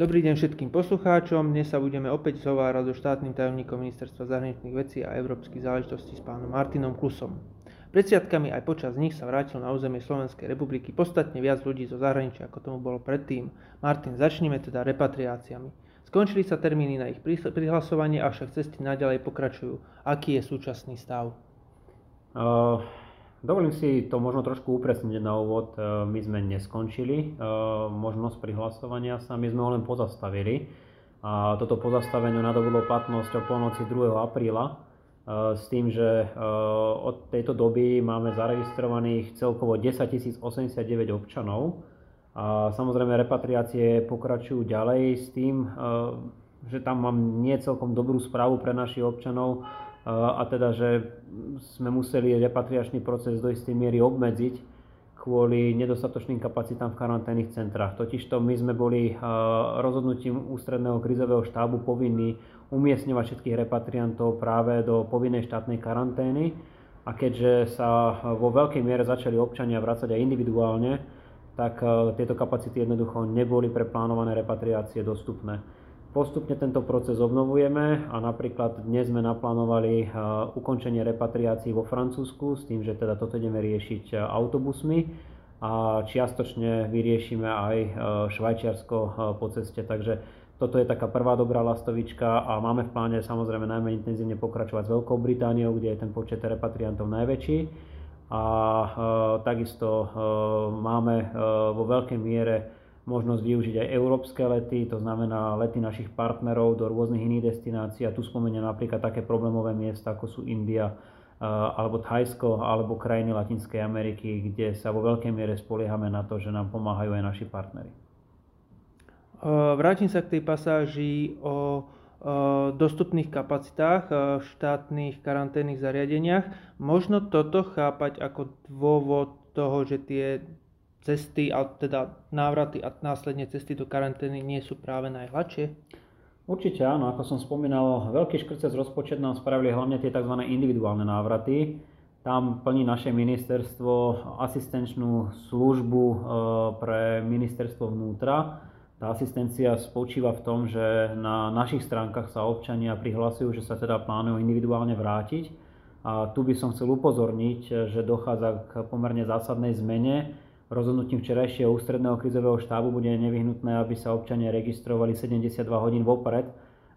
Dobrý deň všetkým poslucháčom. Dnes sa budeme opäť zhovárať so štátnym tajomníkom Ministerstva zahraničných vecí a európskych záležitostí s pánom Martinom Klusom. Pred sviatkami aj počas nich sa vrátil na územie Slovenskej republiky podstatne viac ľudí zo zahraničia, ako tomu bolo predtým. Martin, začneme teda repatriáciami. Skončili sa termíny na ich prihlasovanie, avšak cesty naďalej pokračujú. Aký je súčasný stav? Uh, Dovolím si to možno trošku upresniť na úvod. E, my sme neskončili e, možnosť prihlasovania sa, my sme ho len pozastavili. A toto pozastavenie nadobudlo platnosť o polnoci 2. apríla e, s tým, že od tejto doby máme zaregistrovaných celkovo 10 089 občanov. A samozrejme repatriácie pokračujú ďalej s tým, že tam mám nie celkom dobrú správu pre našich občanov, a teda, že sme museli repatriačný proces do istej miery obmedziť kvôli nedostatočným kapacitám v karanténnych centrách. Totižto my sme boli rozhodnutím ústredného krizového štábu povinní umiestňovať všetkých repatriantov práve do povinnej štátnej karantény a keďže sa vo veľkej miere začali občania vrácať aj individuálne, tak tieto kapacity jednoducho neboli pre plánované repatriácie dostupné. Postupne tento proces obnovujeme a napríklad dnes sme naplánovali ukončenie repatriácií vo Francúzsku s tým, že teda toto ideme riešiť autobusmi a čiastočne vyriešime aj Švajčiarsko po ceste. Takže toto je taká prvá dobrá lastovička a máme v pláne samozrejme najmä intenzívne pokračovať s Veľkou Britániou, kde je ten počet repatriantov najväčší. A takisto máme vo veľkej miere možnosť využiť aj európske lety, to znamená lety našich partnerov do rôznych iných destinácií. A tu spomeniem napríklad také problémové miesta, ako sú India, alebo Thajsko, alebo krajiny Latinskej Ameriky, kde sa vo veľkej miere spoliehame na to, že nám pomáhajú aj naši partnery. Vrátim sa k tej pasáži o dostupných kapacitách v štátnych karanténnych zariadeniach. Možno toto chápať ako dôvod toho, že tie cesty, a teda návraty a následne cesty do karantény nie sú práve najhladšie? Určite áno, ako som spomínal, veľký cez rozpočet nám spravili hlavne tie tzv. individuálne návraty. Tam plní naše ministerstvo asistenčnú službu e, pre ministerstvo vnútra. Tá asistencia spočíva v tom, že na našich stránkach sa občania prihlasujú, že sa teda plánujú individuálne vrátiť. A tu by som chcel upozorniť, že dochádza k pomerne zásadnej zmene Rozhodnutím včerajšieho ústredného krizového štábu bude nevyhnutné, aby sa občania registrovali 72 hodín vopred,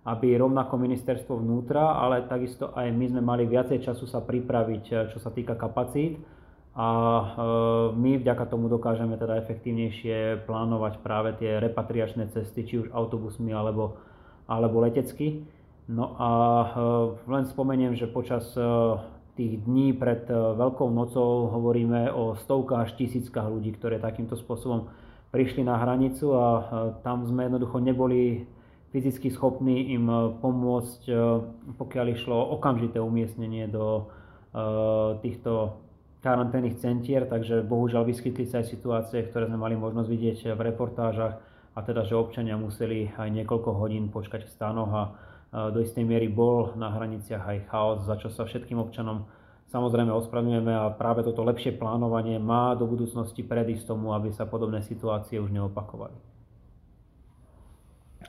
aby rovnako ministerstvo vnútra, ale takisto aj my sme mali viacej času sa pripraviť, čo sa týka kapacít a e, my vďaka tomu dokážeme teda efektívnejšie plánovať práve tie repatriačné cesty, či už autobusmi alebo, alebo letecky. No a e, len spomeniem, že počas tých dní pred e, Veľkou nocou hovoríme o stovkách až tisíckach ľudí, ktoré takýmto spôsobom prišli na hranicu a e, tam sme jednoducho neboli fyzicky schopní im e, pomôcť, pokiaľ išlo okamžité umiestnenie do týchto karanténnych centier, takže bohužiaľ vyskytli sa aj situácie, ktoré sme mali možnosť vidieť v reportážach, a teda, že občania museli aj niekoľko hodín počkať v stánoch a do istej miery bol na hraniciach aj chaos, za čo sa všetkým občanom samozrejme ospravedlňujeme a práve toto lepšie plánovanie má do budúcnosti predísť tomu, aby sa podobné situácie už neopakovali.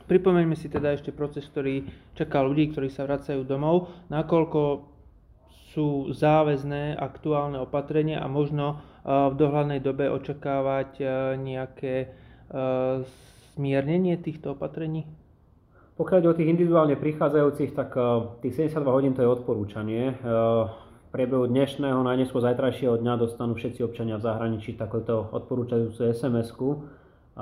Pripomeňme si teda ešte proces, ktorý čaká ľudí, ktorí sa vracajú domov, nakoľko sú záväzné aktuálne opatrenia a možno v dohľadnej dobe očakávať nejaké zmiernenie týchto opatrení? Pokiaľ ide o tých individuálne prichádzajúcich, tak eh, tých 72 hodín to je odporúčanie. Eh, v priebehu dnešného, najneskôr zajtrajšieho dňa dostanú všetci občania v zahraničí takéto odporúčajúce SMS-ku. Eh,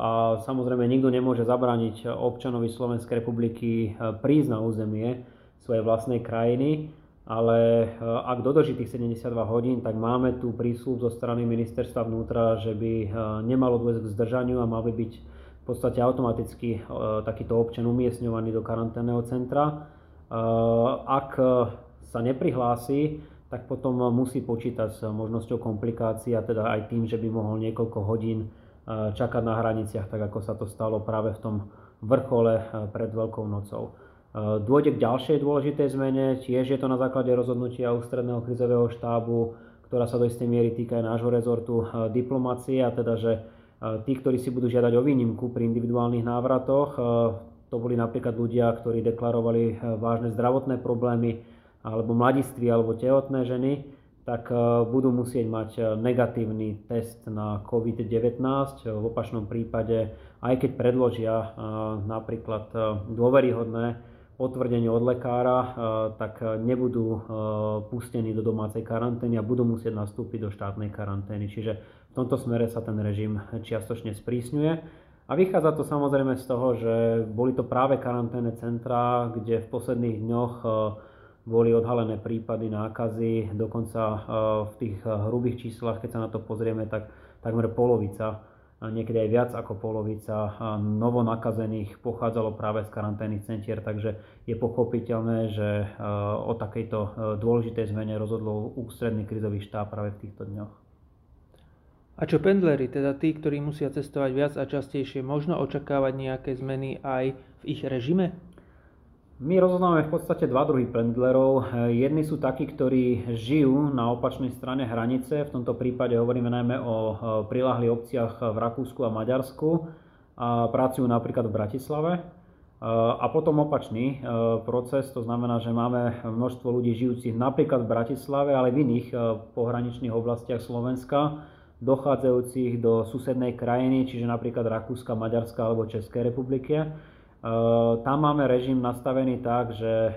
a samozrejme nikto nemôže zabrániť občanovi Slovenskej republiky prísť na územie svojej vlastnej krajiny, ale ak dodrží tých 72 hodín, tak máme tu prísľub zo strany ministerstva vnútra, že by nemalo dôjsť k zdržaniu a mal by byť v podstate automaticky e, takýto občan umiestňovaný do karanténneho centra. E, ak sa neprihlási, tak potom musí počítať s možnosťou komplikácií a teda aj tým, že by mohol niekoľko hodín e, čakať na hraniciach, tak ako sa to stalo práve v tom vrchole pred Veľkou nocou. Dôjde k ďalšej dôležitej zmene, tiež je to na základe rozhodnutia ústredného krizového štábu, ktorá sa do istej miery týka aj nášho rezortu diplomácie, a teda, že Tí, ktorí si budú žiadať o výnimku pri individuálnych návratoch, to boli napríklad ľudia, ktorí deklarovali vážne zdravotné problémy, alebo mladiství, alebo tehotné ženy, tak budú musieť mať negatívny test na COVID-19. V opačnom prípade, aj keď predložia napríklad dôveryhodné potvrdenie od lekára, eh, tak nebudú eh, pustení do domácej karantény a budú musieť nastúpiť do štátnej karantény. Čiže v tomto smere sa ten režim čiastočne sprísňuje. A vychádza to samozrejme z toho, že boli to práve karanténne centrá, kde v posledných dňoch boli odhalené prípady nákazy, dokonca v tých hrubých číslach, keď sa na to pozrieme, tak takmer polovica niekedy aj viac ako polovica novonakazených pochádzalo práve z karanténnych centier, takže je pochopiteľné, že o takejto dôležitej zmene rozhodol ústredný krizový štáb práve v týchto dňoch. A čo pendlery, teda tí, ktorí musia cestovať viac a častejšie, možno očakávať nejaké zmeny aj v ich režime? My rozoznáme v podstate dva druhy pendlerov. Jedni sú takí, ktorí žijú na opačnej strane hranice. V tomto prípade hovoríme najmä o prilahlých obciach v Rakúsku a Maďarsku a pracujú napríklad v Bratislave. A potom opačný proces, to znamená, že máme množstvo ľudí žijúcich napríklad v Bratislave, ale v iných pohraničných oblastiach Slovenska, dochádzajúcich do susednej krajiny, čiže napríklad Rakúska, Maďarska alebo Českej republiky tam máme režim nastavený tak, že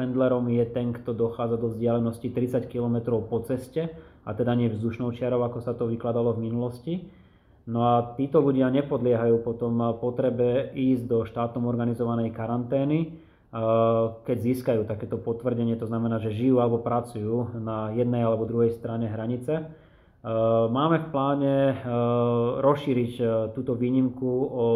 pendlerom je ten, kto dochádza do vzdialenosti 30 km po ceste, a teda nie vzdušnou čiarou, ako sa to vykladalo v minulosti. No a títo ľudia nepodliehajú potom potrebe ísť do štátom organizovanej karantény, keď získajú takéto potvrdenie, to znamená, že žijú alebo pracujú na jednej alebo druhej strane hranice. Eh, máme v pláne eh, rozšíriť eh, túto výnimku o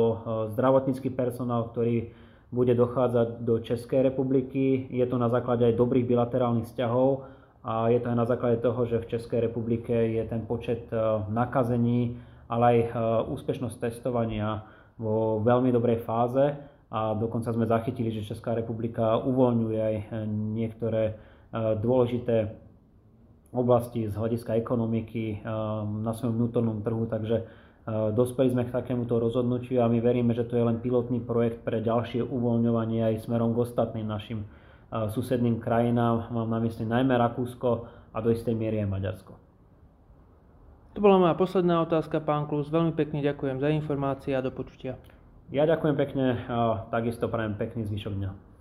zdravotnícky personál, ktorý bude dochádzať do Českej republiky. Je to na základe aj dobrých bilaterálnych vzťahov a je to aj na základe toho, že v Českej republike je ten počet nakazení, ale aj úspešnosť testovania vo veľmi dobrej fáze a dokonca sme zachytili, že Česká republika uvoľňuje aj niektoré dôležité oblasti z hľadiska ekonomiky eh, na svojom vnútornom trhu, takže eh, dospeli sme k takémuto rozhodnutiu a my veríme, že to je len pilotný projekt pre ďalšie uvoľňovanie aj smerom k ostatným našim eh, susedným krajinám. Mám na mysli najmä Rakúsko a do istej miery aj Maďarsko. To bola moja posledná otázka, pán Klus. Veľmi pekne ďakujem za informácie a do počutia. Ja ďakujem pekne a takisto prajem pekný zvyšok dňa.